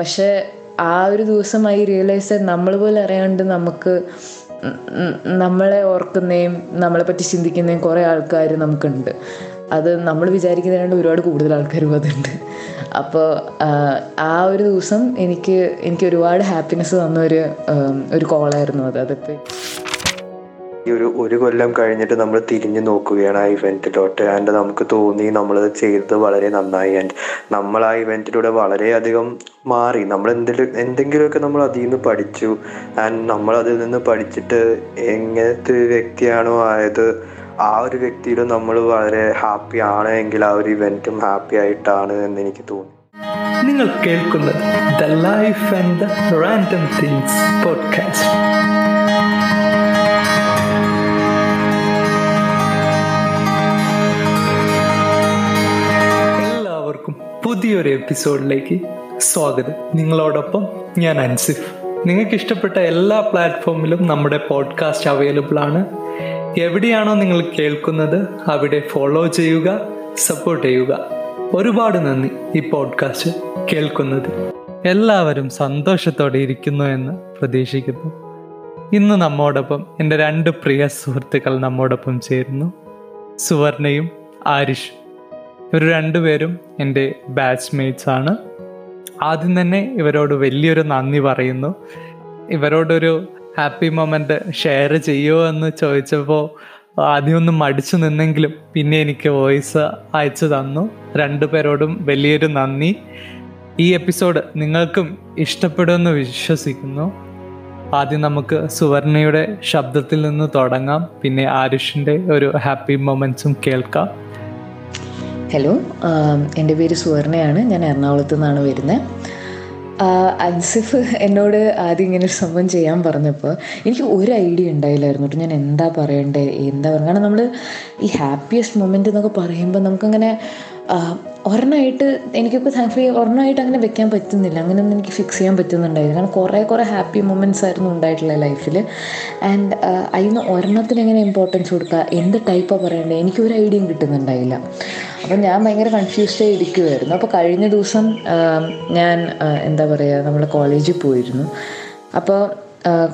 പക്ഷേ ആ ഒരു ദിവസം ഐ റിയലൈസ് നമ്മൾ പോലെ അറിയാണ്ട് നമുക്ക് നമ്മളെ ഓർക്കുന്നതും നമ്മളെ പറ്റി ചിന്തിക്കുന്നതും കുറേ ആൾക്കാർ നമുക്കുണ്ട്. അത് നമ്മൾ വിചാരിക്കുന്നതിനാണ്ട് ഒരുപാട് കൂടുതൽ ആൾക്കാരും അതുണ്ട്. അപ്പോൾ ആ ഒരു ദിവസം എനിക്ക് എനിക്ക് ഒരുപാട് ഹാപ്പിനെസ് തന്ന ഒരു ഒരു കോളായിരുന്നു അത്. അതിപ്പോൾ ഈ ഒരു ഒരു കൊല്ലം കഴിഞ്ഞിട്ട് നമ്മൾ തിരിഞ്ഞു നോക്കുകയാണ് ആ ഇവന്റിലോട്ട്. ആൻഡ് നമുക്ക് തോന്നി നമ്മൾ ചെയ്തത് വളരെ നന്നായി. ആൻഡ് നമ്മൾ ആ ഇവന്റിലൂടെ വളരെയധികം മാറി. നമ്മൾ എന്തെങ്കിലും എന്തെങ്കിലുമൊക്കെ നമ്മൾ അതിൽ നിന്ന് പഠിച്ചു. ആൻഡ് നമ്മൾ അതിൽ നിന്ന് പഠിച്ചിട്ട് എങ്ങനത്തെ ഒരു വ്യക്തിയാണോ ആയത് ആ ഒരു വ്യക്തിയിലും നമ്മൾ വളരെ ഹാപ്പി ആണ് എങ്കിൽ ആ ഒരു ഇവന്റും ഹാപ്പി ആയിട്ടാണ് എന്ന് എനിക്ക് തോന്നി. നിങ്ങൾ കേൾക്കുന്നത് the life and the random things podcast. പുതിയൊരു എപ്പിസോഡിലേക്ക് സ്വാഗതം. നിങ്ങളോടൊപ്പം ഞാൻ അൻസിഫ്. നിങ്ങൾക്ക് ഇഷ്ടപ്പെട്ട എല്ലാ പ്ലാറ്റ്ഫോമിലും നമ്മുടെ പോഡ്കാസ്റ്റ് അവൈലബിൾ ആണ്. എവിടെയാണോ നിങ്ങൾ കേൾക്കുന്നത് അവിടെ ഫോളോ ചെയ്യുക സപ്പോർട്ട് ചെയ്യുക. ഒരുപാട് നന്ദി ഈ പോഡ്കാസ്റ്റ് കേൾക്കുന്നത്. എല്ലാവരും സന്തോഷത്തോടെ ഇരിക്കുന്നു എന്ന് പ്രതീക്ഷിക്കുന്നു. ഇന്ന് നമ്മോടൊപ്പം എന്റെ രണ്ട് പ്രിയ സുഹൃത്തുക്കൾ നമ്മോടൊപ്പം ചേരുന്നു. സുവർണയും ആരിഷും. ഇവർ രണ്ടുപേരും എന്റെ ബാച്ച്മേറ്റ്സ് ആണ് ആദ്യം തന്നെ ഇവരോട് വലിയൊരു നന്ദി പറയുന്നു. ഇവരോടൊരു ഹാപ്പി മൊമെന്റ് ഷെയർ ചെയ്യുമോ എന്ന് ചോദിച്ചപ്പോൾ ആദ്യം ഒന്ന് മടിച്ചു നിന്നെങ്കിലും പിന്നെ എനിക്ക് വോയിസ് അയച്ചു തന്നു. രണ്ടു പേരോടും വലിയൊരു നന്ദി. ഈ എപ്പിസോഡ് നിങ്ങൾക്കും ഇഷ്ടപ്പെടുമെന്ന് വിശ്വസിക്കുന്നു. ആദ്യം നമുക്ക് സുവർണയുടെ ശബ്ദത്തിൽ നിന്ന് തുടങ്ങാം. പിന്നെ ആരുഷിന്റെ ഒരു ഹാപ്പി മൊമെൻസും കേൾക്കാം. ഹലോ എന്റെ പേര് സുവർണയാണ്. ഞാൻ എറണാകുളത്തു നിന്നാണ് വരുന്നത് അൻസിഫ് എന്നോട് ആദ്യം ഇങ്ങനെ ഒരു സംഭവം ചെയ്യാൻ പറഞ്ഞപ്പോൾ എനിക്ക് ഒരു ഐഡിയ ഉണ്ടായില്ലായിരുന്നു കേട്ടോ. ഞാൻ എന്താ പറയണ്ടേ? എന്താ പറയുക കാരണം നമ്മൾ ഈ ഹാപ്പിയസ്റ്റ് മൊമെന്റ് എന്നൊക്കെ പറയുമ്പോൾ നമുക്കങ്ങനെ ഒരെണ്ണമായിട്ട് എനിക്കൊക്കെ താങ്ക്ഫുള്ളി ഒരെണ്ണമായിട്ട് അങ്ങനെ വെക്കാൻ പറ്റുന്നില്ല. അങ്ങനെയൊന്നും എനിക്ക് ഫിക്സ് ചെയ്യാൻ പറ്റുന്നുണ്ടായിരുന്നു കാരണം കുറേ കുറേ ഹാപ്പി മൊമെന്റ്സ് ആയിരുന്നു ഉണ്ടായിട്ടുള്ള ലൈഫിൽ ആൻഡ് അതിന് ഒരെണ്ണത്തിന് എങ്ങനെ ഇമ്പോർട്ടൻസ് കൊടുക്കുക എന്ത് ടൈപ്പാണ് പറയേണ്ടത് എനിക്കൊരു ഐഡിയയും കിട്ടുന്നുണ്ടായില്ല. അപ്പം ഞാൻ ഭയങ്കര കൺഫ്യൂസ്ഡ് ഇരിക്കുമായിരുന്നു അപ്പോൾ കഴിഞ്ഞ ദിവസം ഞാൻ എന്താ പറയുക നമ്മൾ കോളേജിൽ പോയിരുന്നു. അപ്പോൾ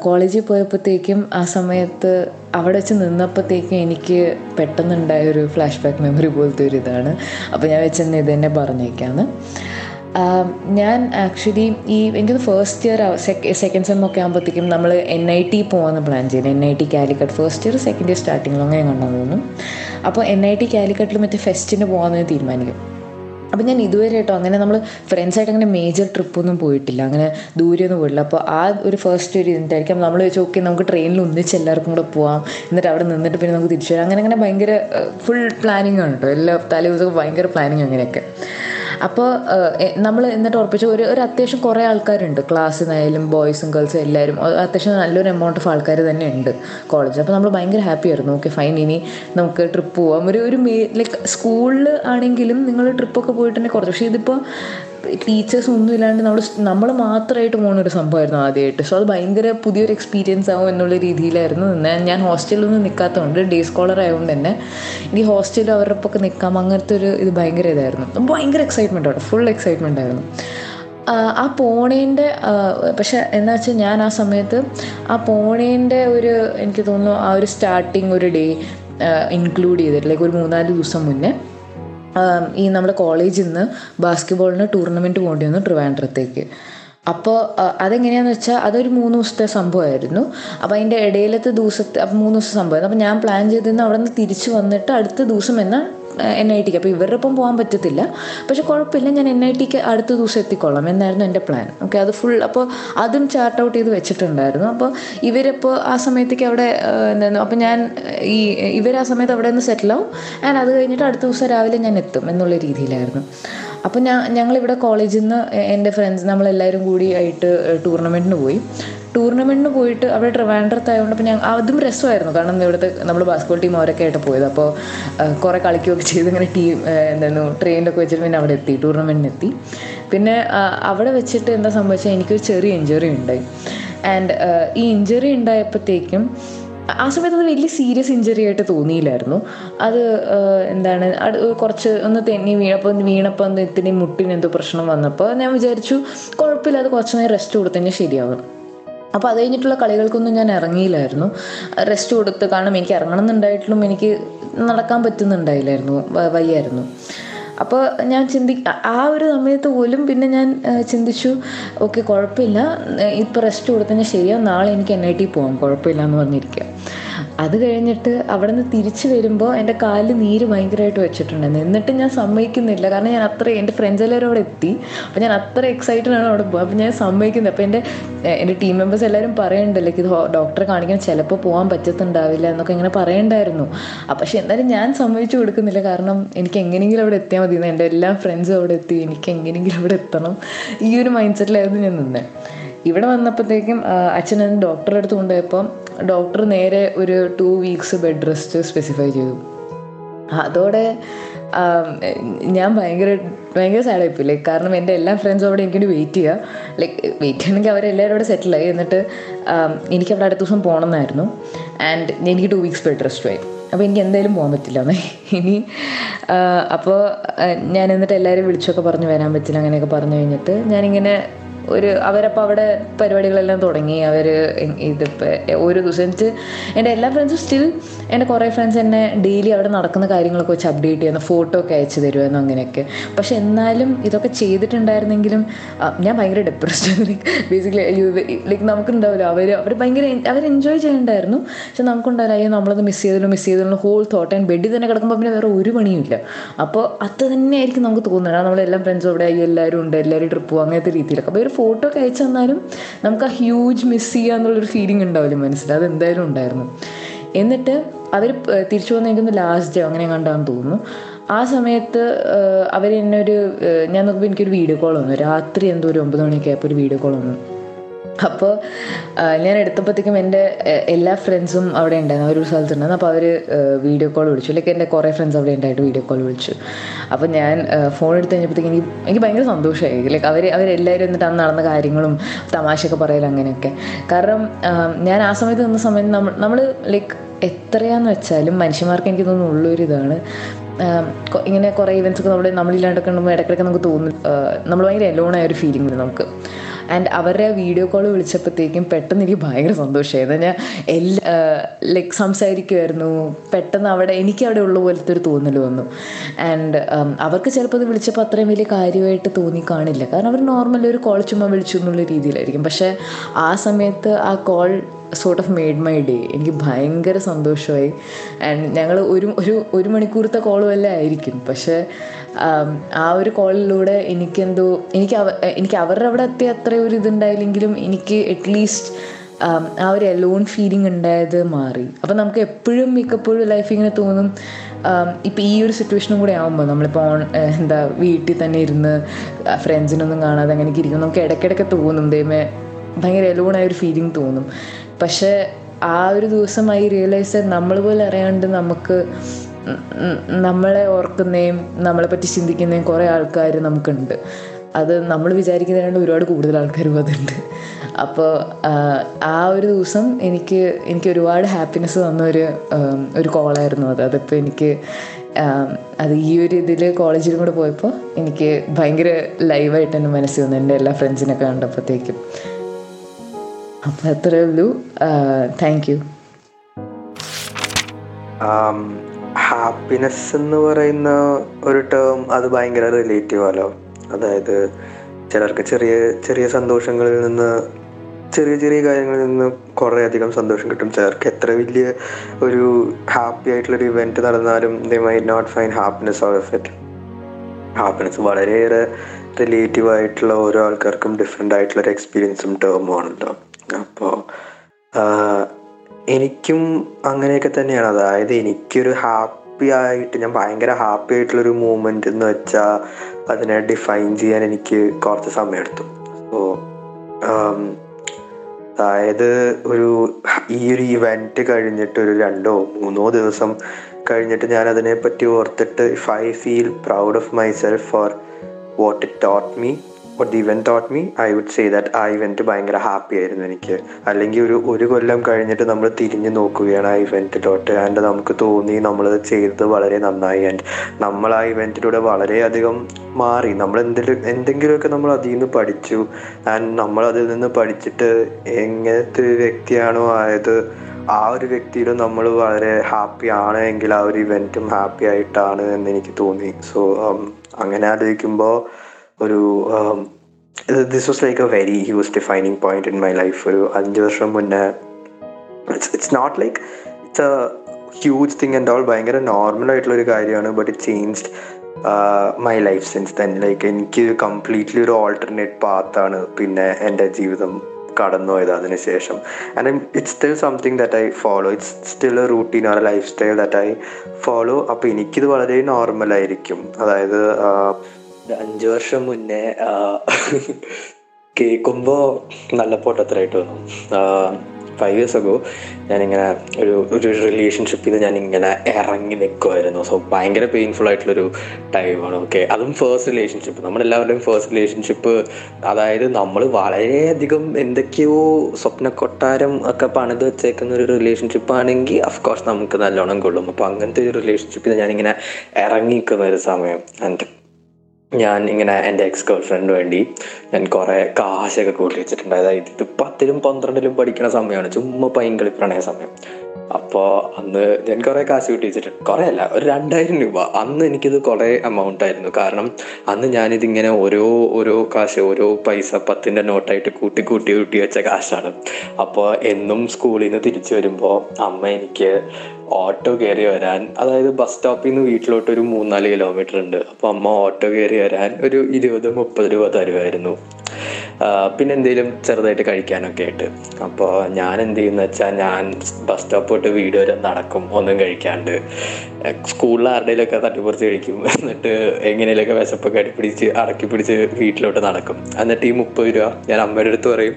കോളേജിൽ പോയപ്പോഴത്തേക്കും ആ സമയത്ത് അവിടെ വെച്ച് നിന്നപ്പോഴത്തേക്കും എനിക്ക് പെട്ടെന്നുണ്ടായ ഒരു ഫ്ലാഷ് ബാക്ക് മെമ്മറി പോലത്തെ ഒരു ഇതാണ്. അപ്പോൾ ഞാൻ വെച്ചെന്ന് ഇത് തന്നെ പറഞ്ഞേക്കാണ്. ഞാൻ ആക്ച്വലി ഈ എനിക്കത് ഫസ്റ്റ് ഇയർ സെക്കൻഡ് സെം ഒക്കെ ആകുമ്പോഴത്തേക്കും നമ്മൾ എൻ ഐ ടി പോകാമെന്ന് പ്ലാൻ ചെയ്തു. N I T Calicut first year second year സ്റ്റാർട്ടിങ്ങിലും അങ്ങനെ കണ്ടെന്ന് തോന്നുന്നു അപ്പോൾ എൻ ഐ ടി കാലിക്കട്ടിൽ മറ്റേ ഫെസ്റ്റിന് പോകാമെന്ന് തീരുമാനിക്കും. അപ്പം ഞാൻ ഇതുവരെ കേട്ടോ അങ്ങനെ നമ്മൾ ഫ്രണ്ട്സായിട്ട് അങ്ങനെ മേജർ ട്രിപ്പൊന്നും പോയിട്ടില്ല. അങ്ങനെ ദൂരെയൊന്നും പോയിട്ടില്ല. അപ്പോൾ ആ ഒരു ഫസ്റ്റ് ഒരു ഇതായിരിക്കും. നമ്മൾ ചോദിച്ചാൽ ഓക്കെ നമുക്ക് ട്രെയിനിൽ ഒന്നിച്ച് എല്ലാവർക്കും കൂടെ പോവാം. എന്നിട്ട് അവിടെ നിന്നിട്ട് പിന്നെ നമുക്ക് തിരിച്ചു വരാം. അങ്ങനെ അങ്ങനെ ഭയങ്കര ഫുൾ പ്ലാനിങ് ആണ് കേട്ടോ എല്ലാ തലേ ദിവസവും ഭയങ്കര പ്ലാനിങ് അങ്ങനെയൊക്കെ. അപ്പോൾ നമ്മൾ എന്നിട്ട് ഉറപ്പിച്ചു ഒരു ഒരു അത്യാവശ്യം കുറേ ആൾക്കാരുണ്ട്. ക്ലാസ്സിൽ നിന്നായാലും ബോയ്സും ഗേൾസും എല്ലാവരും അത്യാവശ്യം നല്ലൊരു എമൗണ്ട് ഓഫ് ആൾക്കാർ തന്നെ ഉണ്ട് കോളേജ് അപ്പോൾ നമ്മൾ ഭയങ്കര ഹാപ്പി ആയിരുന്നു. ഓക്കെ ഫൈൻ ഇനി നമുക്ക് ട്രിപ്പ് പോവാം. ഒരു ഒരു മേ ലൈക്ക് സ്കൂളിൽ ആണെങ്കിലും നിങ്ങൾ ട്രിപ്പൊക്കെ പോയിട്ടുണ്ടെങ്കിൽ കുറച്ച്. പക്ഷേ ഇതിപ്പോൾ ടീച്ചേഴ്സ് ഒന്നും ഇല്ലാണ്ട് നമ്മൾ നമ്മൾ മാത്രമായിട്ട് പോകുന്ന ഒരു സംഭവമായിരുന്നു ആദ്യമായിട്ട് സോ അത് ഭയങ്കര പുതിയൊരു എക്സ്പീരിയൻസ് ആവും എന്നുള്ള രീതിയിലായിരുന്നു നിന്നാൽ ഞാൻ ഹോസ്റ്റലിലൊന്നും നിൽക്കാത്തതുകൊണ്ട് ഡേ സ്കോളർ ആയതുകൊണ്ട് തന്നെ ഇനി ഹോസ്റ്റലിൽ അവരുടെ ഒപ്പം നിൽക്കാം അങ്ങനത്തെ ഒരു ഇത് ഭയങ്കര ഇതായിരുന്നു. ഭയങ്കര എക്സൈറ്റ്മെന്റ് ആണ് ഫുൾ എക്സൈറ്റ്മെന്റ് ആയിരുന്നു. ആ പോണേന്റെ പക്ഷെ എന്താ വെച്ചാൽ ഞാൻ ആ സമയത്ത് ആ പോണേന്റെ ഒരു എനിക്ക് തോന്നുന്നു ആ ഒരു സ്റ്റാർട്ടിങ് ഒരു ഡേ ഇൻക്ലൂഡ് ചെയ്തിട്ട് ലൈക്ക് ഒരു മൂന്നാൽ ദിവസം മുന്നേ ഈ നമ്മുടെ കോളേജിൽ നിന്ന് ബാസ്കറ്റ്ബോളിന് ടൂർണമെന്റ് പോകേണ്ടി വന്നു ട്രിവാൻഡ്രത്തേക്ക്. അപ്പോൾ അതെങ്ങനെയാണെന്ന് വെച്ചാൽ അതൊരു മൂന്ന് ദിവസത്തെ സംഭവമായിരുന്നു. അപ്പോൾ അതിന്റെ ഇടയിലത്തെ ദിവസത്തെ മൂന്ന് ദിവസം സംഭവമായിരുന്നു. അപ്പോൾ ഞാൻ പ്ലാൻ ചെയ്തിരുന്ന അവിടെ നിന്ന് തിരിച്ച് വന്നിട്ട് അടുത്ത ദിവസം എന്നാൽ എൻ ഐ ടിക്ക് അപ്പോൾ ഇവരുടെ ഒപ്പം പോകാൻ പറ്റത്തില്ല. പക്ഷെ കുഴപ്പമില്ല. ഞാൻ എൻ ഐ ടിക്ക് അടുത്ത ദിവസം എത്തിക്കൊള്ളാം എന്നായിരുന്നു എന്റെ പ്ലാൻ ഓക്കെ അത് ഫുൾ അപ്പോൾ അതും ചാർട്ട് ഔട്ട് ചെയ്ത് വെച്ചിട്ടുണ്ടായിരുന്നു. അപ്പോൾ ഇവരിപ്പോൾ ആ സമയത്തേക്ക് അവിടെ എന്തായിരുന്നു അപ്പോൾ ഞാൻ ഈ ഇവർ ആ സമയത്ത് അവിടെ നിന്ന് സെറ്റിലാവും ആൻഡ് അത് കഴിഞ്ഞിട്ട് അടുത്ത ദിവസം രാവിലെ ഞാൻ എത്തും എന്നുള്ള രീതിയിലായിരുന്നു. അപ്പോൾ ഞാൻ ഞങ്ങളിവിടെ കോളേജിൽ നിന്ന് എന്റെ ഫ്രണ്ട്സ് നമ്മളെല്ലാവരും കൂടി ആയിട്ട് ടൂർണമെന്റിന് പോയി. ടൂർണമെന്റിന് പോയിട്ട് അവിടെ ട്രിവാൻഡ്രത്തായതുകൊണ്ട് അപ്പോൾ ഞാൻ അതും രസമായിരുന്നു. കാരണം ഇവിടുത്തെ നമ്മൾ ബാസ്കറ്റ്ബോൾ ടീം അവരൊക്കെ ആയിട്ട് പോയത്. അപ്പോൾ കുറേ കളിക്കുകയൊക്കെ ചെയ്ത് ഇങ്ങനെ ടീം എന്തായിരുന്നു ട്രെയിനിലൊക്കെ വെച്ചിട്ട് പിന്നെ അവിടെ എത്തി ടൂർണമെന്റിന് എത്തി പിന്നെ അവിടെ വെച്ചിട്ട് എന്താ സംഭവിച്ചാൽ എനിക്കൊരു ചെറിയ ഇഞ്ചുറി ഉണ്ടായി. ആൻഡ് ഈ ഇഞ്ചുറി ഉണ്ടായപ്പോഴത്തേക്കും ആ സമയത്ത് അത് വലിയ സീരിയസ് ഇഞ്ചറി ആയിട്ട് തോന്നിയില്ലായിരുന്നു. അത് എന്താണ് അത് കുറച്ച് ഒന്ന് തെന്നി വീണപ്പോൾ വീണപ്പോൾ ഒന്ന് ഇത്തിരി മുട്ടിന് എന്തോ പ്രശ്നം വന്നപ്പോൾ ഞാൻ വിചാരിച്ചു കുഴപ്പമില്ല അത് കുറച്ച് നേരം റെസ്റ്റ് കൊടുത്തന്നെ ശരിയാവും. അപ്പോൾ അത് കഴിഞ്ഞിട്ടുള്ള കളികൾക്കൊന്നും ഞാൻ ഇറങ്ങിയില്ലായിരുന്നു. റെസ്റ്റ് കൊടുത്ത് കാരണം എനിക്ക് ഇറങ്ങണം എന്നുണ്ടായിട്ടും എനിക്ക് നടക്കാൻ പറ്റുന്നുണ്ടായില്ലായിരുന്നു വയ്യായിരുന്നു. അപ്പോൾ ഞാൻ ചിന്തി ആ ഒരു സമയത്ത് പോലും പിന്നെ ഞാൻ ചിന്തിച്ചു ഓക്കെ കുഴപ്പമില്ല. ഇപ്പോൾ റെസ്റ്റ് കൊടുത്തതിന് ശരിയാ നാളെ എനിക്ക് എൻ ഐ ടി പോകാം കുഴപ്പമില്ല എന്ന് പറഞ്ഞിരിക്കുക അത് കഴിഞ്ഞിട്ട് അവിടെ നിന്ന് തിരിച്ചു വരുമ്പോൾ എന്റെ കാലിൽ നീര് ഭയങ്കരമായിട്ട് വെച്ചിട്ടുണ്ടായിരുന്നു എന്നിട്ട് ഞാൻ സമ്മതിക്കുന്നില്ല. കാരണം ഞാൻ അത്ര എന്റെ ഫ്രണ്ട്സ് എല്ലാവരും അവിടെ എത്തി. അപ്പോൾ ഞാൻ അത്ര എക്സൈറ്റഡ് ആണ് അവിടെ പോകുക അപ്പോൾ ഞാൻ സമ്മതിക്കുന്നത് അപ്പോൾ എന്റെ എന്റെ ടീം മെമ്പേഴ്സ് എല്ലാവരും പറയണ്ടല്ലോ ഇത് ഡോക്ടറെ കാണിക്കാൻ ചിലപ്പോൾ പോകാൻ പറ്റത്തുണ്ടാവില്ല എന്നൊക്കെ ഇങ്ങനെ പറയണ്ടായിരുന്നു. അപ്പം പക്ഷെ എന്തായാലും ഞാൻ സമ്മതിച്ചു കൊടുക്കുന്നില്ല. കാരണം എനിക്ക് എങ്ങനെയെങ്കിലും അവിടെ എത്തിയാൽ മതി എന്റെ എല്ലാ ഫ്രണ്ട്സും അവിടെ എത്തി. എനിക്ക് എങ്ങനെയെങ്കിലും അവിടെ എത്തണം. ഈ ഒരു മൈൻഡ് സെറ്റിലായിരുന്നു ഞാൻ നിന്നത് ഇവിടെ വന്നപ്പോഴത്തേക്കും അച്ഛൻ ഡോക്ടറെ അടുത്ത് ഡോക്ടർ നേരെ ഒരു two weeks bed rest specify ചെയ്തു. അതോടെ ഞാൻ ഭയങ്കര ഭയങ്കര സാഡായിപ്പോയി ലൈക്ക് കാരണം എന്റെ എല്ലാ ഫ്രണ്ട്സും അവിടെ എനിക്കൊരു വെയിറ്റ് ചെയ്യുക ലൈക്ക് വെയിറ്റ് ചെയ്യണമെങ്കിൽ അവരെല്ലാവരും അവിടെ സെറ്റിലായി എന്നിട്ട് എനിക്ക് അവിടെ അടുത്ത ദിവസം പോകണമെന്നായിരുന്നു ആൻഡ് എനിക്ക് ടു വീക്സ് ബെഡ് റെസ്റ്റ് ആയി. അപ്പോൾ എനിക്ക് എന്തായാലും പോകാൻ പറ്റില്ല ഇനി അപ്പോൾ ഞാൻ എന്നിട്ട് എല്ലാവരും വിളിച്ചൊക്കെ പറഞ്ഞു വരാൻ പറ്റില്ല. അങ്ങനെയൊക്കെ പറഞ്ഞു കഴിഞ്ഞിട്ട് ഞാനിങ്ങനെ ഒരു അവരപ്പോൾ അവിടെ പരിപാടികളെല്ലാം തുടങ്ങി. അവർ ഇതിപ്പോൾ ഒരു ദിവസം എനിക്ക് എന്റെ എല്ലാ ഫ്രണ്ട്സും സ്റ്റിൽ എന്റെ കുറേ ഫ്രണ്ട്സ് എന്നെ ഡെയിലി അവിടെ നടക്കുന്ന കാര്യങ്ങളൊക്കെ വെച്ച് അപ്ഡേറ്റ് ചെയ്യുന്ന. ഫോട്ടോ ഒക്കെ അയച്ചു തരുമായിരുന്നു അങ്ങനെയൊക്കെ. പക്ഷെ എന്നാലും ഇതൊക്കെ ചെയ്തിട്ടുണ്ടായിരുന്നെങ്കിലും ഞാൻ ഭയങ്കര ഡിപ്രസ്ഡ് ബേസിക്കലി ലൈക്ക് നമുക്കുണ്ടാവില്ല അവർ അവർ ഭയങ്കര അവർ എൻജോയ് ചെയ്യണ്ടായിരുന്നു. പക്ഷെ നമുക്കുണ്ടാവില്ല അയ്യോ നമ്മളത് മിസ് ചെയ്തല്ലോ മിസ് ചെയ്തല്ലോ ഹോൾ തോട്ട് ആൻഡ് ബെഡിൽ തന്നെ കിടക്കുമ്പോൾ പിന്നെ വേറെ ഒരു പണിയുമില്ല. അപ്പോൾ അത് തന്നെയായിരിക്കും നമുക്ക് തോന്നുന്നത്. നമ്മളെല്ലാം ഫ്രണ്ട്സും അവിടെ അയ്യോ എല്ലാവരും ഉണ്ട് എല്ലാവരും ട്രിപ്പ് പോകും അങ്ങനത്തെ രീതിയിലൊക്കെ. അപ്പോൾ ഒരു ഫോട്ടോ ഒക്കെ അയച്ചു തന്നാലും നമുക്ക് ആ ഹ്യൂജ് മിസ് ചെയ്യുക എന്നുള്ളൊരു ഫീലിംഗ് ഉണ്ടാവില്ല മനസ്സിൽ? അതെന്തായാലും ഉണ്ടായിരുന്നു. എന്നിട്ട് അവർ തിരിച്ചു വന്ന് എനിക്കൊന്ന് ലാസ്റ്റ് ഡേ അങ്ങനെ കണ്ടാന്ന് തോന്നുന്നു. ആ സമയത്ത് അവർ എന്നെ ഒരു ഞാൻ നോക്കുമ്പോൾ എനിക്കൊരു വീഡിയോ കോൾ വന്നു. രാത്രി എന്തോ ഒരു ഒമ്പത് മണിയൊക്കെ ആയപ്പോൾ ഒരു വീഡിയോ കോൾ വന്നു. അപ്പോൾ ഞാൻ എടുത്തപ്പോഴത്തേക്കും എന്റെ എല്ലാ ഫ്രണ്ട്സും അവിടെ ഉണ്ടായിരുന്നു. അവരൊരു സ്ഥലത്തുണ്ടായിരുന്നു. അപ്പോൾ അവർ വീഡിയോ കോൾ വിളിച്ചു. അല്ലെങ്കിൽ എന്റെ കുറേ ഫ്രണ്ട്സ് അവിടെ ഉണ്ടായിട്ട് വീഡിയോ കോൾ വിളിച്ചു. അപ്പോൾ ഞാൻ ഫോൺ എടുത്ത് കഴിഞ്ഞപ്പോഴത്തേക്കും എനിക്ക് ഭയങ്കര സന്തോഷമായി. ലൈക്ക് അവർ അവരെല്ലാവരും എന്നിട്ട് അന്ന് നടന്ന കാര്യങ്ങളും തമാശയൊക്കെ പറയലും അങ്ങനെയൊക്കെ. കാരണം ഞാൻ ആ സമയത്ത് നിന്ന സമയത്ത് നമ്മൾ നമ്മൾ ലൈക്ക് എത്രയാന്ന് വെച്ചാലും മനുഷ്യന്മാർക്ക് എനിക്ക് തോന്നുന്നു ഉള്ളൊരിതാണ് ഇങ്ങനെ കുറേ ഇവന്റ്സ് ഒക്കെ നമ്മൾ നമ്മളില്ലാണ്ടൊക്കെ ഉണ്ടെങ്കിൽ ഇടയ്ക്കിടയ്ക്ക് നമുക്ക് തോന്നും നമ്മൾ ഭയങ്കര എലോണായ ഒരു ഫീലിംഗ് നമുക്ക്. ആൻഡ് അവരുടെ വീഡിയോ കോൾ വിളിച്ചപ്പോഴത്തേക്കും പെട്ടെന്ന് എനിക്ക് ഭയങ്കര സന്തോഷമായിരുന്നു. ഞാൻ എല്ലാ ലൈക്ക് സംസാരിക്കുമായിരുന്നു പെട്ടെന്ന് അവിടെ എനിക്ക് അവിടെ ഉള്ള പോലത്തെ ഒരു തോന്നൽ വന്നു. ആൻഡ് അവർക്ക് ചിലപ്പോൾ അത് വിളിച്ചപ്പോൾ അത്രയും വലിയ കാര്യമായിട്ട് തോന്നി കാണില്ല. കാരണം അവർ നോർമലി ഒരു കോൾ ചുമ്മാ വിളിച്ചു എന്നുള്ള രീതിയിലായിരിക്കും. പക്ഷേ ആ സമയത്ത് ആ call sort of made my day എനിക്ക് ഭയങ്കര സന്തോഷമായി. ആൻഡ് ഞങ്ങൾ ഒരു ഒരു ഒരു മണിക്കൂറത്തെ കോളും എല്ലാം ആയിരിക്കും. പക്ഷേ ആ ഒരു കോളിലൂടെ എനിക്കെന്തോ എനിക്ക് എനിക്ക് അവരുടെ അവിടെ എത്തിയ അത്ര ഒരു ഇതുണ്ടായില്ലെങ്കിലും എനിക്ക് അറ്റ്ലീസ്റ്റ് ആ ഒരു എലോൺ ഫീലിംഗ് ഉണ്ടായത് മാറി. അപ്പം നമുക്ക് എപ്പോഴും മിക്കപ്പോഴും ലൈഫ് ഇങ്ങനെ തോന്നും. ഇപ്പം ഈ ഒരു സിറ്റുവേഷനും കൂടെ ആകുമ്പോൾ നമ്മളിപ്പോൾ ഓൺ എന്താ വീട്ടിൽ തന്നെ ഇരുന്ന് ഫ്രണ്ട്സിനൊന്നും കാണാതെ അങ്ങനെയൊക്കെ ഇരിക്കും. നമുക്ക് ഇടയ്ക്കിടയ്ക്ക് തോന്നും ദൈവമേ ഭയങ്കര എലോണായ ഒരു ഫീലിംഗ് തോന്നും. പക്ഷേ ആ ഒരു ദിവസം ഐ റിയലൈസ് നമ്മൾ പോലെ അറിയാണ്ട് നമുക്ക് നമ്മളെ ഓർക്കുന്നതും നമ്മളെ പറ്റി ചിന്തിക്കുന്നതും കുറേ ആൾക്കാർ നമുക്കുണ്ട്. അത് നമ്മൾ വിചാരിക്കുന്നതിനാണ്ട് ഒരുപാട് കൂടുതൽ ആൾക്കാർ അതുണ്ട്. അപ്പോൾ ആ ഒരു ദിവസം എനിക്ക് എനിക്ക് ഒരുപാട് ഹാപ്പിനെസ് തന്ന ഒരു ഒരു കോളായിരുന്നു അത്. അതിപ്പോൾ എനിക്ക് അത് ഈ ഒരു ഇതിൽ കോളേജിലും കൂടെ പോയപ്പോൾ എനിക്ക് ഭയങ്കര ലൈവായിട്ട് എന്റെ മനസ്സിൽ വന്നു. എന്റെ എല്ലാ ഫ്രണ്ട്സിനൊക്കെ കണ്ടപ്പോഴത്തേക്കും അപ്പോൾ അത്രേ ഉള്ളൂ. താങ്ക് യു ഹാപ്പിനെസ് എന്ന് പറയുന്ന ഒരു ടേം അത് ഭയങ്കര റിലേറ്റീവ് ആലോ. അതായത് ചിലർക്ക് ചെറിയ ചെറിയ സന്തോഷങ്ങളിൽ നിന്ന് ചെറിയ ചെറിയ കാര്യങ്ങളിൽ നിന്ന് കുറേ അധികം സന്തോഷം കിട്ടും. ചിലർക്ക് എത്ര വലിയ ഒരു ഹാപ്പി ആയിട്ടുള്ളൊരു ഇവന്റ് നടന്നാലും they may not find happiness out of it happiness വളരെയേറെ റിലേറ്റീവ് ആയിട്ടുള്ള ഓരോ ആൾക്കാർക്കും ഡിഫറെന്റ് ആയിട്ടുള്ളൊരു എക്സ്പീരിയൻസും ടേമും ആണല്ലോ. അപ്പോൾ എനിക്കും അങ്ങനെയൊക്കെ തന്നെയാണ്. അതായത് എനിക്കൊരു ഹാപ്പി ആയിട്ട് ഞാൻ ഭയങ്കര ഹാപ്പി ആയിട്ടുള്ളൊരു മൂമെന്റ് എന്ന് വെച്ചാൽ അതിനെ ഡിഫൈൻ ചെയ്യാൻ എനിക്ക് കുറച്ച് സമയമെടുത്തു സോ അതായത് ഒരു ഈ ഒരു ഇവന്റ് കഴിഞ്ഞിട്ട് ഒരു രണ്ടോ മൂന്നോ ദിവസം കഴിഞ്ഞിട്ട് ഞാൻ അതിനെ പറ്റി ഓർത്തിട്ട് if I feel proud of myself for what it taught me what the event taught me I would say that ആ ഇവന്റ് ഭയങ്കര ഹാപ്പി ആയിരുന്നു എനിക്ക്. അല്ലെങ്കിൽ ഒരു ഒരു കൊല്ലം കഴിഞ്ഞിട്ട് നമ്മൾ തിരിഞ്ഞു നോക്കുകയാണ് ആ ഇവന്റിലോട്ട് ആൻഡ് നമുക്ക് തോന്നി നമ്മൾ ചെയ്തത് വളരെ നന്നായി. ആൻഡ് നമ്മൾ ആ ഇവന്റിലൂടെ വളരെയധികം മാറി. നമ്മൾ എന്തെങ്കിലും എന്തെങ്കിലുമൊക്കെ നമ്മൾ അതിൽ നിന്ന് പഠിച്ചു. ആൻഡ് നമ്മൾ അതിൽ നിന്ന് പഠിച്ചിട്ട് എങ്ങനത്തെ ഒരു വ്യക്തിയാണോ ആയത് ആ ഒരു വ്യക്തിയിലും നമ്മൾ വളരെ ഹാപ്പി ആണ് എങ്കിൽ ആ ഒരു ഇവന്റും ഹാപ്പി ആയിട്ടാണ് എന്ന് എനിക്ക് തോന്നി. സോ അങ്ങനെ ആലോചിക്കുമ്പോൾ ഒരു this was like a very huge defining point in my life ഒരു അഞ്ച് വർഷം മുന്നേ it's it's not like it's a huge thing and all ഭയങ്കര നോർമൽ ആയിട്ടുള്ള ഒരു കാര്യമാണ് but it changed my life since then like എനിക്ക് കംപ്ലീറ്റ്ലി ഒരു ഓൾട്ടർനേറ്റ് പാത്താണ് പിന്നെ എന്റെ ജീവിതം കടന്നുപോയത് അതിനുശേഷം and it's still something that I follow it's still a routine or lifestyle that I follow അപ്പോൾ എനിക്കിത് വളരെ നോർമലായിരിക്കും അതായത് അഞ്ച് വർഷം മുന്നേ കേൾക്കുമ്പോൾ നല്ല പൊട്ടത്തരായിട്ട് തോന്നും. ഫൈവ് ഇയേഴ്സ് അഗോ ഞാനിങ്ങനെ ഒരു ഒരു റിലേഷൻഷിപ്പിൽ നിന്ന് ഞാനിങ്ങനെ ഇറങ്ങി നിൽക്കുമായിരുന്നു സോ ഭയങ്കര പെയിൻഫുൾ ആയിട്ടുള്ളൊരു ടൈമാണ് ഓക്കെ അതും ഫേസ്റ്റ് റിലേഷൻഷിപ്പ് നമ്മളെല്ലാവരുടെയും ഫേസ്റ്റ് റിലേഷൻഷിപ്പ് അതായത് നമ്മൾ വളരെയധികം എന്തൊക്കെയോ സ്വപ്ന കൊട്ടാരം ഒക്കെ പണിത് വെച്ചേക്കുന്ന ഒരു റിലേഷൻഷിപ്പ് ആണെങ്കിൽ അഫ്കോഴ്സ് നമുക്ക് നല്ലോണം കൊള്ളും. അപ്പോൾ അങ്ങനത്തെ ഒരു റിലേഷൻഷിപ്പിൽ ഞാനിങ്ങനെ ഇറങ്ങി നിൽക്കുന്ന ഒരു സമയം. ആൻഡ് ഞാൻ ഇങ്ങനെ എന്റെ എക്സ് ഗേൾ ഫ്രണ്ടിന് വേണ്ടി ഞാൻ കുറേ കാശൊക്കെ കൂട്ടി വെച്ചിട്ടുണ്ട് അതായത് ഇത് പത്തിലും പന്ത്രണ്ടിലും പഠിക്കുന്ന സമയമാണ്. ചുമ്മാ പൈങ്കളി പ്രണയ സമയം. അപ്പോൾ അന്ന് ഞാൻ കുറേ കാശ് കൂട്ടി വെച്ചിട്ടുണ്ട് കുറേ അല്ല ഒരു രണ്ടായിരം രൂപ. അന്ന് എനിക്കിത് കുറേ എമൗണ്ട് ആയിരുന്നു. കാരണം അന്ന് ഞാനിതിങ്ങനെ ഓരോ ഓരോ കാശ് ഓരോ പൈസ പത്തിന്റെ നോട്ടായിട്ട് കൂട്ടി കൂട്ടി കൂട്ടി വെച്ച കാശാണ്. അപ്പോൾ എന്നും സ്കൂളിൽ നിന്ന് തിരിച്ചു വരുമ്പോൾ അമ്മ എനിക്ക് ഓട്ടോ കയറി വരാൻ അതായത് ബസ് സ്റ്റോപ്പിൽ നിന്ന് വീട്ടിലോട്ട് ഒരു മൂന്നാൽ കിലോമീറ്റർ ഉണ്ട്. അപ്പോൾ അമ്മ ഓട്ടോ കയറി വരാൻ ഒരു ഇരുപത് മുപ്പത് രൂപ തരുമായിരുന്നു പിന്നെ എന്തെങ്കിലും ചെറുതായിട്ട് കഴിക്കാനൊക്കെ ആയിട്ട്. അപ്പോൾ ഞാൻ എന്ത് ചെയ്യുന്ന വെച്ചാൽ ഞാൻ ബസ് സ്റ്റോപ്പ് തൊട്ട് വീട് വരെ നടക്കും ഒന്നും കഴിക്കാണ്ട്. സ്കൂളിൽ ആരുടെയിലൊക്കെ തട്ടിപ്പറിച്ച് കഴിക്കും. എന്നിട്ട് എങ്ങനെയൊക്കെ വിശപ്പൊക്കെ അടിപ്പിടിച്ച് അടക്കി പിടിച്ച് വീട്ടിലോട്ട് നടക്കും. എന്നിട്ട് ഈ മുപ്പത് രൂപ ഞാൻ അമ്മയുടെ അടുത്ത് പറയും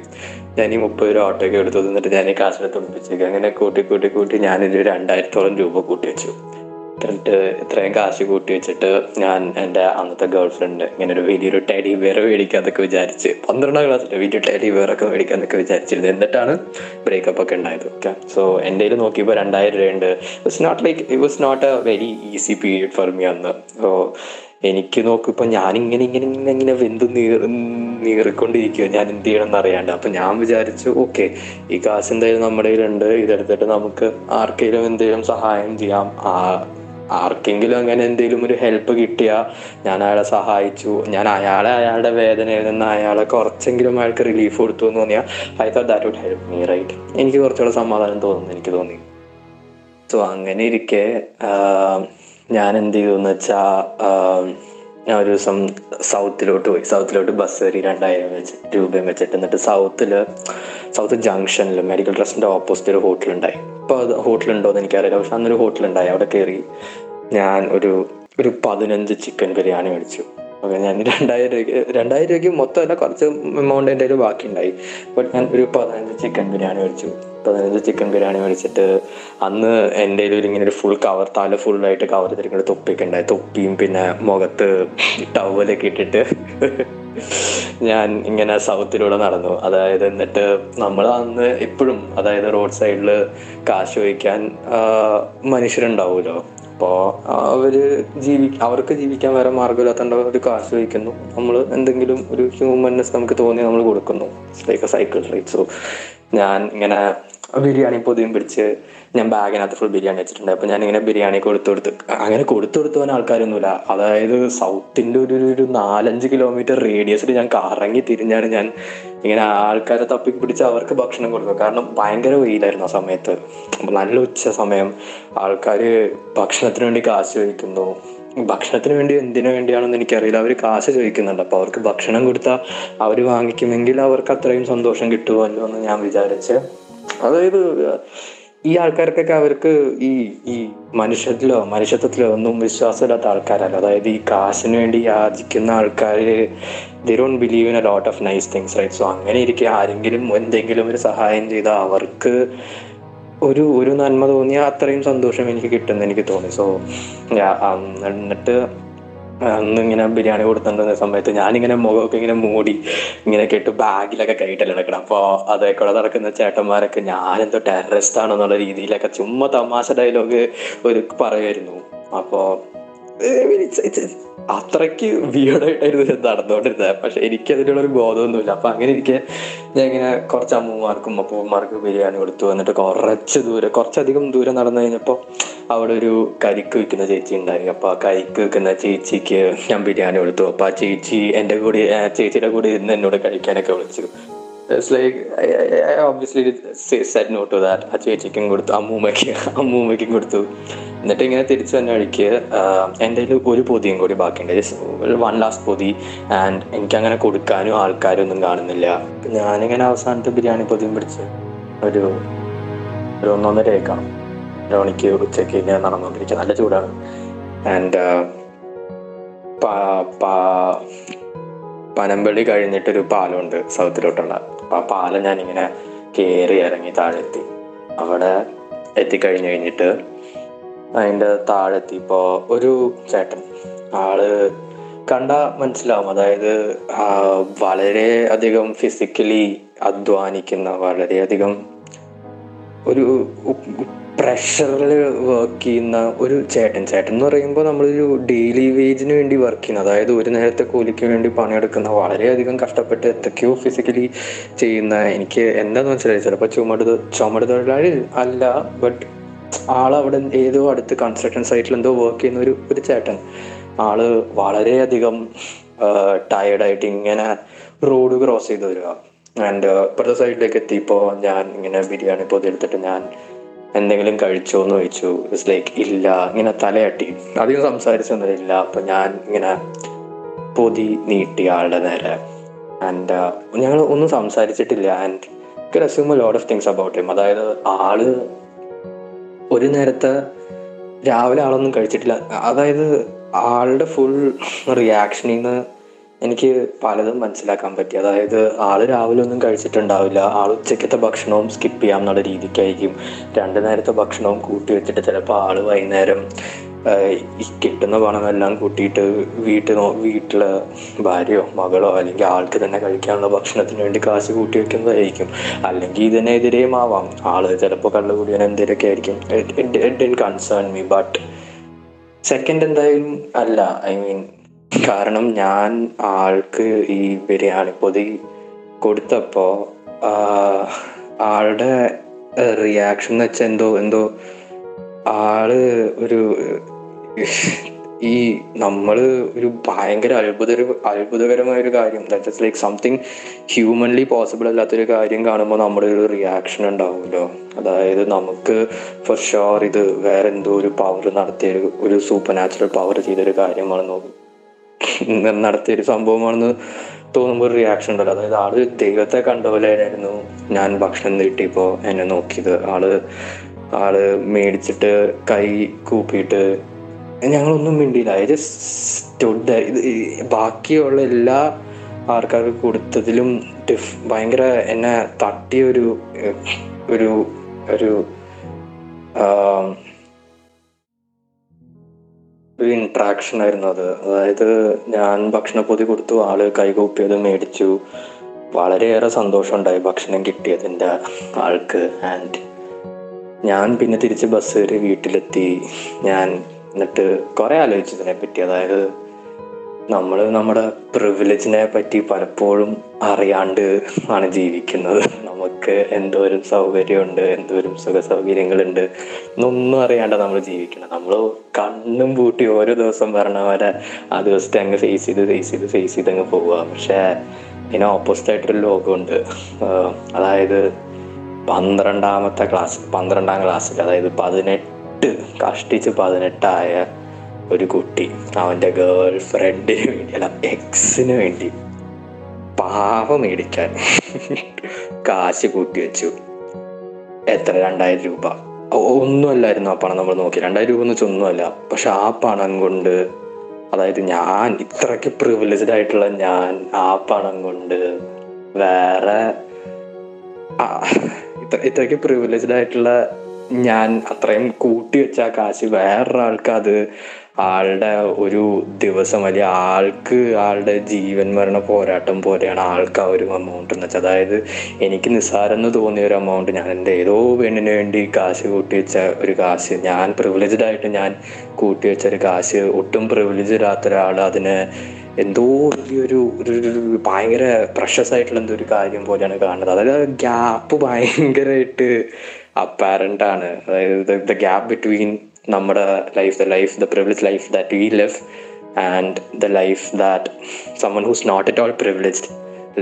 ഞാൻ ഈ മുപ്പത് രൂപ ഓട്ടോയ്ക്ക് എടുത്തു എന്നിട്ട് ഞാൻ ഈ കാശിനെ തുണിപ്പിച്ചേക്ക് അങ്ങനെ കൂട്ടി കൂട്ടി കൂട്ടി ഞാനൊരു രണ്ടായിരത്തോളം രൂപ കൂട്ടി വെച്ചു. എന്നിട്ട് ഇത്രയും കാശ് കൂട്ടി വെച്ചിട്ട് ഞാൻ എന്റെ അന്നത്തെ ഗേൾ ഫ്രണ്ട് ഇങ്ങനെ ഒരു വലിയൊരു ടെഡി ബിയർ മേടിക്കാന്നൊക്കെ വിചാരിച്ച് പന്ത്രണ്ടാം ക്ലാസ്സിൽ വലിയ ടൈഡി ബിയർ ഒക്കെ മേടിക്കാന്നൊക്കെ വിചാരിച്ചിരുന്നത് എന്നിട്ടാണ് ബ്രേക്കപ്പ് ഒക്കെ ഉണ്ടായത്. ഓക്കെ സോ എന്റെ കയ്യിൽ നോക്കിയപ്പോൾ രണ്ടായിരം രൂപയുണ്ട്. It's not like it was not a very easy period for me അന്ന്. സോ എനിക്ക് നോക്കിയപ്പോൾ ഞാനിങ്ങനെ ഇങ്ങനെ ഇങ്ങനെ ഇങ്ങനെ വെന്ത് നീർ നീറിക്കൊണ്ടിരിക്കുക ഞാൻ എന്ത് ചെയ്യണം എന്നറിയാണ്ട് അപ്പം ഞാൻ വിചാരിച്ചു ഓക്കെ ഈ കാശ് എന്തായാലും നമ്മുടെ കയ്യിലുണ്ട്. ഇതെടുത്തിട്ട് നമുക്ക് ആർക്കെങ്കിലും എന്തെങ്കിലും സഹായം ചെയ്യാം. ആ ആർക്കെങ്കിലും അങ്ങനെ എന്തെങ്കിലും ഒരു ഹെൽപ്പ് കിട്ടിയാൽ ഞാൻ അയാളെ സഹായിച്ചു. ഞാൻ അയാളെ അയാളുടെ വേദനയിൽ നിന്ന് അയാളെ കുറച്ചെങ്കിലും അയാൾക്ക് റിലീഫ് കൊടുത്തു എന്ന് തോന്നിയാൽ I thought that would help me right എനിക്ക് കുറച്ചുകൂടെ സമാധാനം തോന്നുന്നു എനിക്ക് തോന്നി. സോ അങ്ങനെ ഇരിക്കെ ഞാൻ എന്ത് ചെയ്തു എന്ന് വെച്ചാൽ ഞാൻ ഒരു ദിവസം സൗത്തിലോട്ട് പോയി. സൗത്തിലോട്ട് ബസ് കയറി രണ്ടായിരം വെച്ച് രൂപയും വെച്ചിട്ട് എന്നിട്ട് സൗത്തിൽ സൗത്ത് ജംഗ്ഷനിൽ മെഡിക്കൽ ട്രസ്റ്റിന്റെ ഓപ്പോസിറ്റ് ഒരു ഹോട്ടൽ ഹോട്ടലുണ്ടായി ഇപ്പോൾ അത് ഹോട്ടലുണ്ടോ എന്ന് എനിക്കറിയില്ല. പക്ഷെ അന്നൊരു ഹോട്ടൽ ഉണ്ടായി. അവിടെ കയറി ഞാൻ ഒരു ഒരു പതിനഞ്ച് ചിക്കൻ ബിരിയാണി മേടിച്ചു. ഓക്കെ ഞാൻ രണ്ടായിരം രൂപയ്ക്ക് രണ്ടായിരം രൂപയ്ക്ക് മൊത്തമല്ല കുറച്ച് എമൗണ്ട് എന്റെ ബാക്കി ഉണ്ടായി ബട്ട് ഞാൻ ഒരു പതിനഞ്ച് ചിക്കൻ ബിരിയാണി മേടിച്ചു. പതിനഞ്ച് ചിക്കൻ ബിരിയാണി മേടിച്ചിട്ട് അന്ന് എന്റെ ഒരു ഇങ്ങനെ ഒരു ഫുൾ കവർ തല ആയിട്ട് കവർ തിരിക്കുന്ന തൊപ്പിയൊക്കെ ഉണ്ടായി. തൊപ്പിയും പിന്നെ മുഖത്ത് ടവലൊക്കെ ഇട്ടിട്ട് ഞാൻ ഇങ്ങനെ സൗത്തിലൂടെ നടന്നു. അതായത് എന്നിട്ട് നമ്മൾ അന്ന് എപ്പോഴും അതായത് റോഡ് സൈഡിൽ കാശ് വയ്ക്കാൻ മനുഷ്യരുണ്ടാവുമല്ലോ അപ്പോൾ അവർ ജീവി അവർക്ക് ജീവിക്കാൻ വേറെ മാർഗമില്ലാത്തതുകൊണ്ട് അവർ കാശ് വയ്ക്കുന്നു നമ്മൾ എന്തെങ്കിലും ഒരു ഹ്യൂമൻനെസ് നമുക്ക് തോന്നി നമ്മൾ കൊടുക്കുന്നു. ലൈക്ക് സൈക്കിൾ റൈറ്റ് സോ ഞാൻ ഇങ്ങനെ ബിരിയാണി പൊതിയും പിടിച്ച് ഞാൻ ബാഗിനകത്ത് ഫുൾ ബിരിയാണി വെച്ചിട്ടുണ്ട്. അപ്പോൾ ഞാൻ ഇങ്ങനെ ബിരിയാണി കൊടുത്തു കൊടുത്ത് അങ്ങനെ കൊടുത്തു കൊടുത്തു പോകാൻ ആൾക്കാരൊന്നുമില്ല. അതായത് സൗത്തിന്റെ ഒരു ഒരു നാലഞ്ച് കിലോമീറ്റർ റേഡിയസിൽ ഞാൻ കറങ്ങി തിരിഞ്ഞാണ് ഞാൻ ഇങ്ങനെ ആൾക്കാരെ തപ്പി പിടിച്ച് അവർക്ക് ഭക്ഷണം കൊടുക്കുക കാരണം ഭയങ്കര വെയിലായിരുന്നു ആ സമയത്ത്. നല്ല ഉച്ച സമയം. ആൾക്കാർ ഭക്ഷണത്തിന് വേണ്ടി കാശ് ചോദിക്കുന്നു. ഭക്ഷണത്തിന് വേണ്ടി എന്തിനു വേണ്ടിയാണെന്ന് എനിക്കറിയില്ല. അവർ കാശ് ചോദിക്കുന്നുണ്ട്. അപ്പോൾ അവർക്ക് ഭക്ഷണം കൊടുത്താൽ അവർ വാങ്ങിക്കുമെങ്കിൽ അവർക്ക് അത്രയും സന്തോഷം കിട്ടുമല്ലോ എന്ന് ഞാൻ വിചാരിച്ച് അതായത് ഈ ആൾക്കാർക്കൊക്കെ അവർക്ക് ഈ ഈ മനുഷ്യത്തിലോ മനുഷ്യത്വത്തിലോ ഒന്നും വിശ്വാസമില്ലാത്ത ആൾക്കാരല്ല. അതായത് ഈ കാശിന് വേണ്ടി യാചിക്കുന്ന ആൾക്കാർ they don't believe in a lot of nice things right so അങ്ങനെ ഇരിക്കെ ആരെങ്കിലും എന്തെങ്കിലും ഒരു സഹായം ചെയ്താൽ അവർക്ക് ഒരു ഒരു നന്മ തോന്നിയാൽ അത്രയും സന്തോഷം എനിക്ക് കിട്ടുമെന്ന് എനിക്ക് തോന്നി. സോ എന്നിട്ട് അന്ന് ഇങ്ങനെ ബിരിയാണി കൊടുത്തിട്ടുന്ന സമയത്ത് ഞാനിങ്ങനെ മുഖമൊക്കെ ഇങ്ങനെ മൂടി ഇങ്ങനെ കെട്ട് ബാഗിലൊക്കെ കൈയിട്ടല്ലേ നടക്കണം. അപ്പോൾ അതേക്കൂടെ നടക്കുന്ന ചേട്ടന്മാരൊക്കെ ഞാനെന്തോ ടെററിസ്റ്റ് ആണെന്നുള്ള രീതിയിലൊക്കെ ചുമ്മാ തമാശ ഡയലോഗ് ഒരു പറയുമായിരുന്നു. അപ്പോൾ അത്രയ്ക്ക് വിയർഡായിട്ടായിരുന്നു ഞാൻ നടന്നുകൊണ്ടിരുന്നത്. പക്ഷെ എനിക്ക് അതിനുള്ള ഒരു ബോധമൊന്നുമില്ല. അപ്പൊ അങ്ങനെ എനിക്ക് ഞാൻ ഇങ്ങനെ കുറച്ച് അമ്മൂമാർക്കും അപ്പൂമാർക്കും ബിരിയാണി കൊടുത്തു. എന്നിട്ട് കുറച്ച് ദൂരെ കുറച്ചധികം ദൂരം നടന്നു കഴിഞ്ഞപ്പോൾ അവിടെ ഒരു കരിക്ക് വെക്കുന്ന ചേച്ചി ഉണ്ടായി. അപ്പൊ ആ കരിക്ക് വെക്കുന്ന ചേച്ചിക്ക് ഞാൻ ബിരിയാണി കൊടുത്തു. അപ്പൊ ആ ചേച്ചി എന്റെ കൂടി ചേച്ചിയുടെ കൂടി ഇരുന്ന് എന്നോട് കഴിക്കാനൊക്കെ വിളിച്ചു. Obviously obviously set not that ആ ചേച്ചിക്കും കൊടുത്തു അമ്മൂമ്മയ്ക്ക് അമ്മൂമ്മയ്ക്കും കൊടുത്തു. എന്നിട്ട് ഇങ്ങനെ തിരിച്ചു വന്ന വഴിക്ക് എന്റെ കയ്യിൽ ഒരു പൊതിയും കൂടി ബാക്കിയുണ്ട്. ജസ്റ്റ് വൺ ലാസ്റ്റ് പൊതി. ആൻഡ് എനിക്കങ്ങനെ കൊടുക്കാനും ആൾക്കാരും ഒന്നും കാണുന്നില്ല. ഞാനിങ്ങനെ അവസാനത്തെ ബിരിയാണി പൊതിയും പിടിച്ച് ഒരു ഒരു ഒന്നൊന്നരയൊക്കെയാണ് ഒരു മണിക്ക് ഉച്ചയ്ക്ക് ഇങ്ങനെ നടന്നുകൊണ്ടിരിക്കുക. നല്ല ചൂടാണ്. ആൻഡ് പനമ്പള്ളി കഴിഞ്ഞിട്ടൊരു പാലമുണ്ട് സൗത്തിലോട്ടുള്ള. ആ പാലം ഞാനിങ്ങനെ കയറി ഇറങ്ങി താഴെത്തി. അവിടെ എത്തിക്കഴിഞ്ഞ് കഴിഞ്ഞിട്ട് അതിന്റെ താഴെത്തിയപ്പോൾ ഒരു ചേട്ടൻ. ആൾ കണ്ട മനസ്സിലാവും. അതായത് വളരെ അധികം ഫിസിക്കലി അധ്വാനിക്കുന്ന വളരെയധികം ഒരു പ്രഷറിൽ വർക്ക് ചെയ്യുന്ന ഒരു ചേട്ടൻ. ചേട്ടൻ എന്ന് പറയുമ്പോൾ നമ്മളൊരു ഡെയിലി വേജിന് വേണ്ടി വർക്ക് ചെയ്യുന്ന അതായത് ഒരു നേരത്തെ കൂലിക്ക് വേണ്ടി പണിയെടുക്കുന്ന വളരെയധികം കഷ്ടപ്പെട്ട് എന്തൊക്കെയോ ഫിസിക്കലി ചെയ്യുന്ന എനിക്ക് എന്താന്ന് മനസ്സിലായി ചിലപ്പോൾ ചുമട് ചുമട് തൊഴിലാളി അല്ല ബട്ട് ആളവിടെ ഏതോ അടുത്ത് കൺസ്ട്രക്ഷൻ സൈറ്റിൽ എന്തോ വർക്ക് ചെയ്യുന്ന ഒരു ഒരു ചേട്ടൻ. ആൾ വളരെയധികം ടയർഡായിട്ട് ഇങ്ങനെ റോഡ് ക്രോസ് ചെയ്ത് വരിക. ആൻഡ് ഇപ്പുറത്തെ സൈഡിലേക്ക് എത്തിയപ്പോൾ ഞാൻ ഇങ്ങനെ ബിരിയാണി പൊതിയെടുത്തിട്ട് ഞാൻ എന്തെങ്കിലും കഴിച്ചോ എന്ന് ചോദിച്ചു. ഇറ്റ്സ് ലൈക്ക് ഇല്ല ഇങ്ങനെ തലയാട്ടി. അധികം സംസാരിച്ചൊന്നുമില്ല അപ്പൊ ഞാൻ ഇങ്ങനെ പൊതി നീട്ടി ആളുടെ നേരെ. ആൻഡ് ഞങ്ങൾ ഒന്നും സംസാരിച്ചിട്ടില്ല. And load of things about him അതായത് ആൾ ഒരു നേരത്തെ രാവിലെ ആളൊന്നും കഴിച്ചിട്ടില്ല. അതായത് ആളുടെ ഫുൾ റിയാക്ഷനിൽ നിന്ന് എനിക്ക് പലതും മനസ്സിലാക്കാൻ പറ്റി. അതായത് ആൾ രാവിലെ ഒന്നും കഴിച്ചിട്ടുണ്ടാവില്ല. ആൾ ഉച്ചക്കത്തെ ഭക്ഷണവും സ്കിപ്പ് ചെയ്യാം എന്നുള്ള രീതിക്കായിരിക്കും. രണ്ട് നേരത്തെ ഭക്ഷണവും കൂട്ടി വെച്ചിട്ട് ചിലപ്പോൾ ആൾ വൈകുന്നേരം കിട്ടുന്ന പണമെല്ലാം കൂട്ടിയിട്ട് വീട്ടിൽ വീട്ടിലെ ഭാര്യയോ മകളോ അല്ലെങ്കിൽ ആൾക്ക് തന്നെ കഴിക്കാനുള്ള ഭക്ഷണത്തിന് വേണ്ടി കാശ് കൂട്ടി വെക്കുന്നതായിരിക്കും. അല്ലെങ്കിൽ ഇതിനെതിരെയും ആവാം. ആൾ ചിലപ്പോൾ കള്ളുകൂടിയൻ എന്തെങ്കിലുമൊക്കെ ആയിരിക്കും. It concern me but second എന്തായാലും അല്ല. ഐ മീൻ കാരണം ഞാൻ ആൾക്ക് ഈ ബിരിയാണി പൊതി കൊടുത്തപ്പോൾ ആളുടെ റിയാക്ഷൻ എന്ന് വെച്ചാൽ എന്തോ എന്തോ ആൾ ഒരു ഈ നമ്മൾ ഒരു ഭയങ്കര അത്ഭുത അത്ഭുതകരമായ ഒരു കാര്യം. That is like something humanly possible അല്ലാത്തൊരു കാര്യം കാണുമ്പോൾ നമ്മുടെ ഒരു റിയാക്ഷൻ ഉണ്ടാവുമല്ലോ. അതായത് നമുക്ക് ഫോർ ഷുവർ ഇത് വേറെ എന്തോ ഒരു പവർ നടത്തിയ ഒരു സൂപ്പർ നാച്ചുറൽ പവർ ചെയ്തൊരു കാര്യമാണെന്ന് നടത്തിയ ഒരു സംഭവമാണെന്ന് തോന്നുമ്പോൾ ഒരു റിയാക്ഷൻ ഉണ്ടല്ലോ. അതായത് ആൾ ദൈവത്തെ കണ്ട പോലെ ആയിരുന്നു ഞാൻ ഭക്ഷണം നീട്ടിയപ്പോൾ എന്നെ നോക്കിയത്. ആൾ ആൾ മേടിച്ചിട്ട് കൈ കൂപ്പിയിട്ട് ഞങ്ങളൊന്നും മിണ്ടിയില്ല. അതായത് സ്റ്റുഡ് ഇത് ബാക്കിയുള്ള എല്ലാ ആൾക്കാർക്ക് കൊടുത്തതിലും ഡിഫ് ഭയങ്കര എന്നെ തട്ടിയ ഒരു ഒരു ഒരു ഇൻട്രാക്ഷൻ ആയിരുന്നു അത്. അതായത് ഞാൻ ഭക്ഷണപ്പൊതി കൊടുത്തു ആൾ കൈകൂപ്പിയത് മേടിച്ചു. വളരെയേറെ സന്തോഷം ഉണ്ടായി ഭക്ഷണം കിട്ടിയതിന്റെ ആൾക്ക്. ആൻഡ് ഞാൻ പിന്നെ തിരിച്ച് ബസ് കയറി വീട്ടിലെത്തി. ഞാൻ എന്നിട്ട് കുറെ ആലോചിച്ചു ഇതിനെ പറ്റി അതായത് നമ്മൾ നമ്മുടെ പ്രിവിലേജിനെ പറ്റി പലപ്പോഴും അറിയാണ്ട് ആണ് ജീവിക്കുന്നത്. നമുക്ക് എന്തോരം സൗകര്യമുണ്ട് എന്തോരം സുഖ സൗകര്യങ്ങളുണ്ട് എന്നൊന്നും അറിയാണ്ട് നമ്മൾ ജീവിക്കണം നമ്മൾ കണ്ണും പൂട്ടി ഓരോ ദിവസം വരണ വരെ ആ ദിവസത്തെ അങ്ങ് ഫേസ് ചെയ്ത് ഫേസ് ചെയ്ത് ഫേസ് ചെയ്ത് അങ്ങ് പോവുക. പക്ഷേ ഇതിന് ഓപ്പോസിറ്റ് ആയിട്ടൊരു ലോകമുണ്ട് അതായത് പന്ത്രണ്ടാമത്തെ ക്ലാസ് പന്ത്രണ്ടാം ക്ലാസ്സിൽ അതായത് പതിനെട്ട് കഷ്ടിച്ച് പതിനെട്ടായ ഒരു കുട്ടി അവന്റെ ഗേൾ ഫ്രണ്ടിന് വേണ്ടി അല്ല എക്സിന് വേണ്ടി പാവ മേടിക്കാൻ കാശ് കൂട്ടി വെച്ചു. എത്ര? രണ്ടായിരം രൂപ. ഒന്നുമല്ലായിരുന്നു ആ പണം നമ്മൾ നോക്കി? രണ്ടായിരം രൂപ എന്ന് വെച്ചാൽ ഒന്നുമല്ല. പക്ഷെ ആ പണം കൊണ്ട് അതായത് ഞാൻ ഇത്രയ്ക്ക് പ്രിവിലേജ്ഡ് ആയിട്ടുള്ള ഞാൻ ആ പണം കൊണ്ട് വേറെ ഇത്രയ്ക്ക് പ്രിവിലേജ്ഡ് ആയിട്ടുള്ള ഞാൻ അത്രയും കൂട്ടി വെച്ച കാശ് വേറൊരാൾക്ക് അത് ആളുടെ ഒരു ദിവസം അല്ലെങ്കിൽ ആൾക്ക് ആളുടെ ജീവൻ മരണ പോരാട്ടം പോലെയാണ് ആൾക്ക് ആ ഒരു എമൗണ്ട് എന്ന് വെച്ചാൽ അതായത് എനിക്ക് നിസ്സാരെന്ന് തോന്നിയ ഒരു എമൗണ്ട് ഞാൻ എന്റെ ഏതോ പെണ്ണിന് വേണ്ടി കാശ് കൂട്ടി വെച്ച ഒരു കാശ്. ഞാൻ പ്രിവിലേജ്ഡ് ആയിട്ട് ഞാൻ കൂട്ടി വെച്ച ഒരു കാശ്. ഒട്ടും പ്രിവിലേജ് ഇല്ലാത്ത ഒരാൾ അതിനെ എന്തോ വലിയൊരു ഒരു ഭയങ്കര പ്രഷസ് ആയിട്ടുള്ള എന്തോ ഒരു കാര്യം പോലെയാണ് കാണുന്നത്. അതായത് ഗ്യാപ്പ് ഭയങ്കരമായിട്ട് അപ്പാരന്റ് ആണ്. അതായത് ദ ബിറ്റ്വീൻ നമ്മുടെ life the life the privilege life that we live and the life that someone who's not at all privileged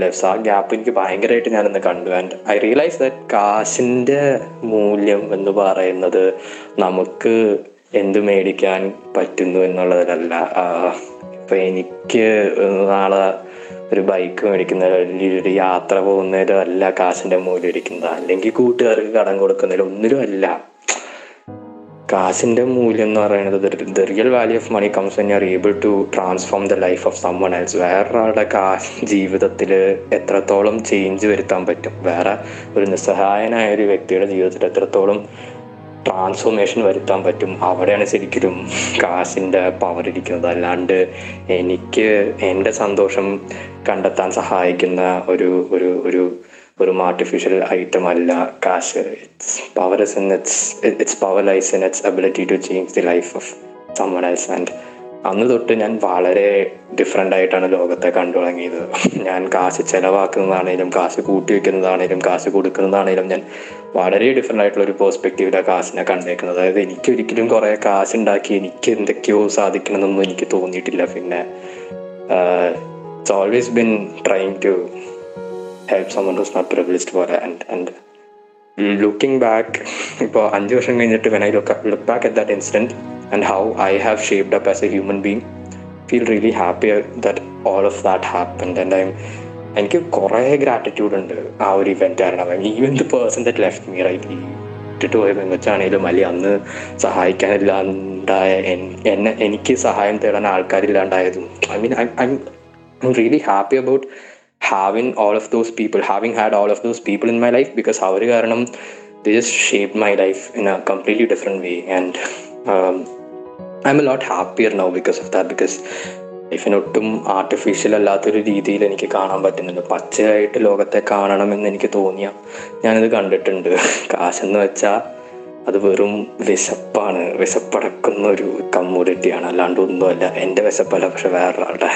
lives ആ ഗ്യാപ്പ് എനിക്ക് ഭയങ്കരമായിട്ട് ഞാനിന്ന് കണ്ടു. ആൻഡ് ഐ റിയലൈസ് ദാറ്റ് കാശിന്റെ മൂല്യം എന്ന് പറയുന്നത് നമുക്ക് എന്ത് മേടിക്കാൻ പറ്റുന്നു എന്നുള്ളതിലല്ല. ഇപ്പൊ എനിക്ക് നാളെ ഒരു ബൈക്ക് മേടിക്കുന്ന ഒരു യാത്ര പോകുന്നതിലും അല്ല കാശിന്റെ മൂല്യം ഇരിക്കുന്നത്. അല്ലെങ്കിൽ കൂട്ടുകാർക്ക് കടം കൊടുക്കുന്നതിലും ഒന്നിലും അല്ല. കാശിന്റെ മൂല്യം എന്ന് പറയുന്നത് the real value of money comes you are able to transform the life of someone else വേറൊരാളുടെ കാശ് ജീവിതത്തിൽ എത്രത്തോളം ചേഞ്ച് വരുത്താൻ പറ്റും. വേറെ ഒരു നിസ്സഹായനായ ഒരു വ്യക്തിയുടെ ജീവിതത്തിൽ എത്രത്തോളം ട്രാൻസ്ഫോർമേഷൻ വരുത്താൻ പറ്റും. അവിടെയാണ് ശരിക്കും കാശിന്റെ പവർ ഇരിക്കുന്നത്. അല്ലാണ്ട് എനിക്ക് എന്റെ സന്തോഷം കണ്ടെത്താൻ സഹായിക്കുന്ന ഒരു ഒരു ഒരു ഒരു ആർട്ടിഫിഷ്യൽ ഐറ്റം അല്ല കാശ്. Its power is in its its power lies in its ability to change the life of someone else and അന്ന് തൊട്ട് ഞാൻ വളരെ ഡിഫറെന്റ് ആയിട്ടാണ് ലോകത്തെ കണ്ടു തുടങ്ങിയത്. ഞാൻ കാശ് ചെലവാക്കുന്നതാണേലും കാശ് കൂട്ടി വെക്കുന്നതാണേലും കാശ് കൊടുക്കുന്നതാണേലും ഞാൻ വളരെ ഡിഫറെന്റ് ആയിട്ടുള്ള ഒരു പേഴ്സ്പെക്റ്റീവിലാണ് കാശിനെ കണ്ടേക്കുന്നത്. അതായത് എനിക്ക് ഒരിക്കലും കുറേ കാശ് ഉണ്ടാക്കി എനിക്ക് എന്തൊക്കെയോ സാധിക്കണമെന്നൊന്നും എനിക്ക് തോന്നിയിട്ടില്ല. പിന്നെ it's always been trying to help someone who's not privileged പോലെ. ആൻഡ് ആൻഡ് ലുക്കിംഗ് ബാക്ക് ഇപ്പോൾ അഞ്ച് വർഷം കഴിഞ്ഞിട്ട് I look look back at that incident and how I have shaped up as a human being. Feel really happy that all of that happened and I എനിക്ക് കുറേ gratitude ഉണ്ട് ആ ഒരു event കാരണം even the person that left me right ഇട്ടിട്ട് പോയ പെങ്ങച്ചാണേലും അല്ലെങ്കിൽ അന്ന് സഹായിക്കാനില്ലാണ്ടായ എന്നെ എനിക്ക് സഹായം തേടാൻ ആൾക്കാരില്ലാണ്ടായതും I mean I I I'm really happy about having all of those people, having had all of those people in my life because അവർ കാരണം just shaped my life in a completely different way and um, I'm a lot happier now because of that because ലൈഫിനൊട്ടും artificial അല്ലാത്തൊരു രീതിയിൽ എനിക്ക് കാണാൻ പറ്റുന്നുണ്ട് പച്ചയായിട്ട് ലോകത്തെ കാണണമെന്ന് എനിക്ക് തോന്നിയ ഞാനിത് കണ്ടിട്ടുണ്ട്. കാശെന്ന് വെച്ചാൽ അത് വെറും വിശപ്പാണ്. വിശപ്പടക്കുന്ന ഒരു കമ്മ്യൂണിറ്റിയാണ് അല്ലാണ്ട് ഒന്നുമല്ല. എന്റെ വിശപ്പല്ല പക്ഷെ വേറൊരാളുടെ.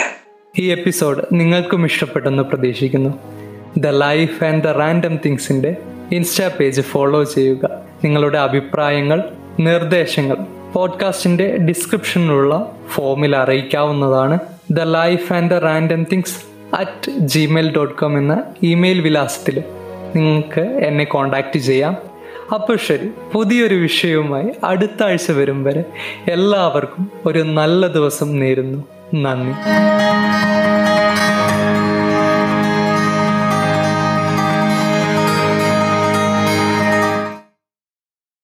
ഈ എപ്പിസോഡ് നിങ്ങൾക്കും ഇഷ്ടപ്പെട്ടെന്ന് പ്രതീക്ഷിക്കുന്നു. The life and the random തിങ്സിന്റെ insta page follow ചെയ്യുക. നിങ്ങളുടെ അഭിപ്രായങ്ങൾ നിർദ്ദേശങ്ങൾ പോഡ്കാസ്റ്റിന്റെ ഡിസ്ക്രിപ്ഷനിലുള്ള ഫോമിൽ അറിയിക്കാവുന്നതാണ് the life and the random things at Gmail dot com എന്ന ഇമെയിൽ വിലാസത്തിൽ നിങ്ങൾക്ക് എന്നെ കോൺടാക്റ്റ് ചെയ്യാം. അപ്പോൾ ശരി പുതിയൊരു വിഷയവുമായി അടുത്ത ആഴ്ച വരും വരെ എല്ലാവർക്കും ഒരു നല്ല ദിവസം നേരുന്നു. നന്ദി.